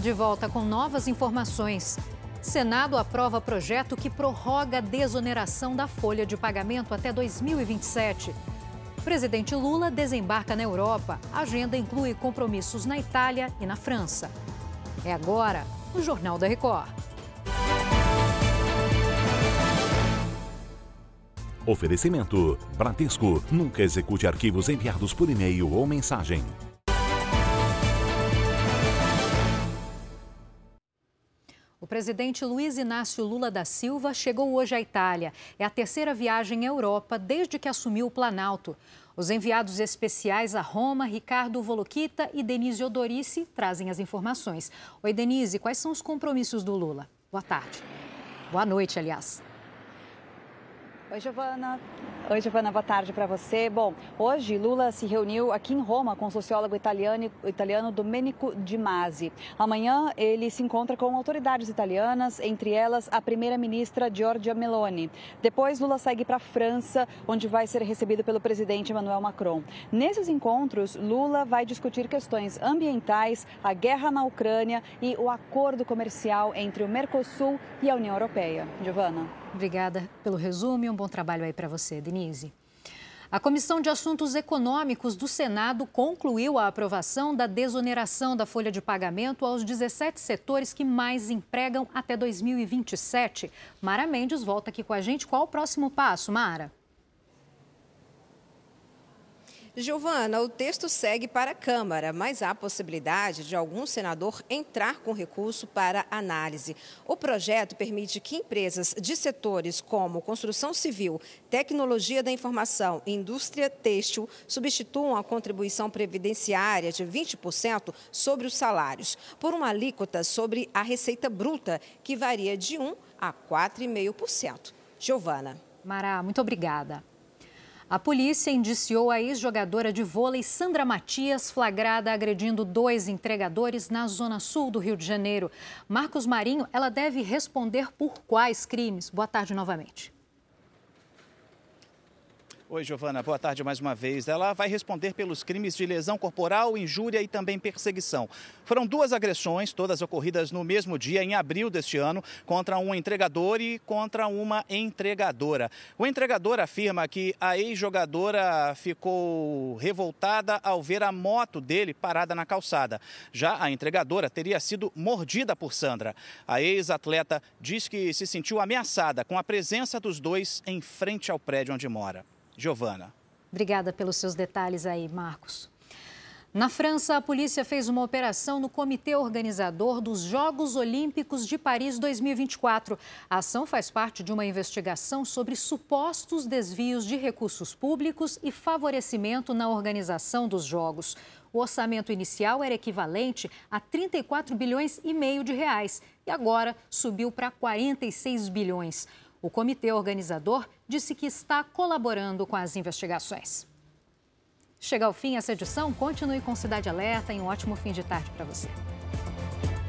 De volta com novas informações. Senado aprova projeto que prorroga a desoneração da folha de pagamento até 2027. Presidente Lula desembarca na Europa. A agenda inclui compromissos na Itália e na França. É agora, no Jornal da Record. Oferecimento: Bradesco. Nunca execute arquivos enviados por e-mail ou mensagem. O presidente Luiz Inácio Lula da Silva chegou hoje à Itália. É a terceira viagem à Europa desde que assumiu o Planalto. Os enviados especiais a Roma, Ricardo Volokita e Denise Odorici, trazem as informações. Oi, Denise, quais são os compromissos do Lula? Boa tarde. Boa noite, aliás. Oi, Giovana. Oi, Giovana, boa tarde para você. Bom, hoje Lula se reuniu aqui em Roma com o sociólogo italiano, italiano Domenico Di Masi. Amanhã ele se encontra com autoridades italianas, entre elas a primeira-ministra Giorgia Meloni. Depois Lula segue para a França, onde vai ser recebido pelo presidente Emmanuel Macron. Nesses encontros, Lula vai discutir questões ambientais, a guerra na Ucrânia e o acordo comercial entre o Mercosul e a União Europeia. Giovana. Obrigada pelo resumo e um bom trabalho aí para você, Denise. A Comissão de Assuntos Econômicos do Senado concluiu a aprovação da desoneração da folha de pagamento aos 17 setores que mais empregam até 2027. Mara Mendes volta aqui com a gente. Qual o próximo passo, Mara? Giovana, o texto segue para a Câmara, mas há possibilidade de algum senador entrar com recurso para análise. O projeto permite que empresas de setores como construção civil, tecnologia da informação e indústria têxtil substituam a contribuição previdenciária de 20% sobre os salários, por uma alíquota sobre a receita bruta, que varia de 1 a 4,5%. Giovana. Mara, muito obrigada. A polícia indiciou a ex-jogadora de vôlei Sandra Matias, flagrada agredindo dois entregadores na zona sul do Rio de Janeiro. Marcos Marinho, ela deve responder por quais crimes? Boa tarde novamente. Oi, Giovana, boa tarde mais uma vez. Ela vai responder pelos crimes de lesão corporal, injúria e também perseguição. Foram duas agressões, todas ocorridas no mesmo dia, em abril deste ano, contra um entregador e contra uma entregadora. O entregador afirma que a ex-jogadora ficou revoltada ao ver a moto dele parada na calçada. Já a entregadora teria sido mordida por Sandra. A ex-atleta diz que se sentiu ameaçada com a presença dos dois em frente ao prédio onde mora. Giovana. Obrigada pelos seus detalhes aí, Marcos. Na França, a polícia fez uma operação no comitê organizador dos Jogos Olímpicos de Paris 2024. A ação faz parte de uma investigação sobre supostos desvios de recursos públicos e favorecimento na organização dos Jogos. O orçamento inicial era equivalente a 34 bilhões e meio de reais e agora subiu para 46 bilhões. O comitê organizador disse que está colaborando com as investigações. Chega ao fim essa edição, continue com Cidade Alerta e um ótimo fim de tarde para você.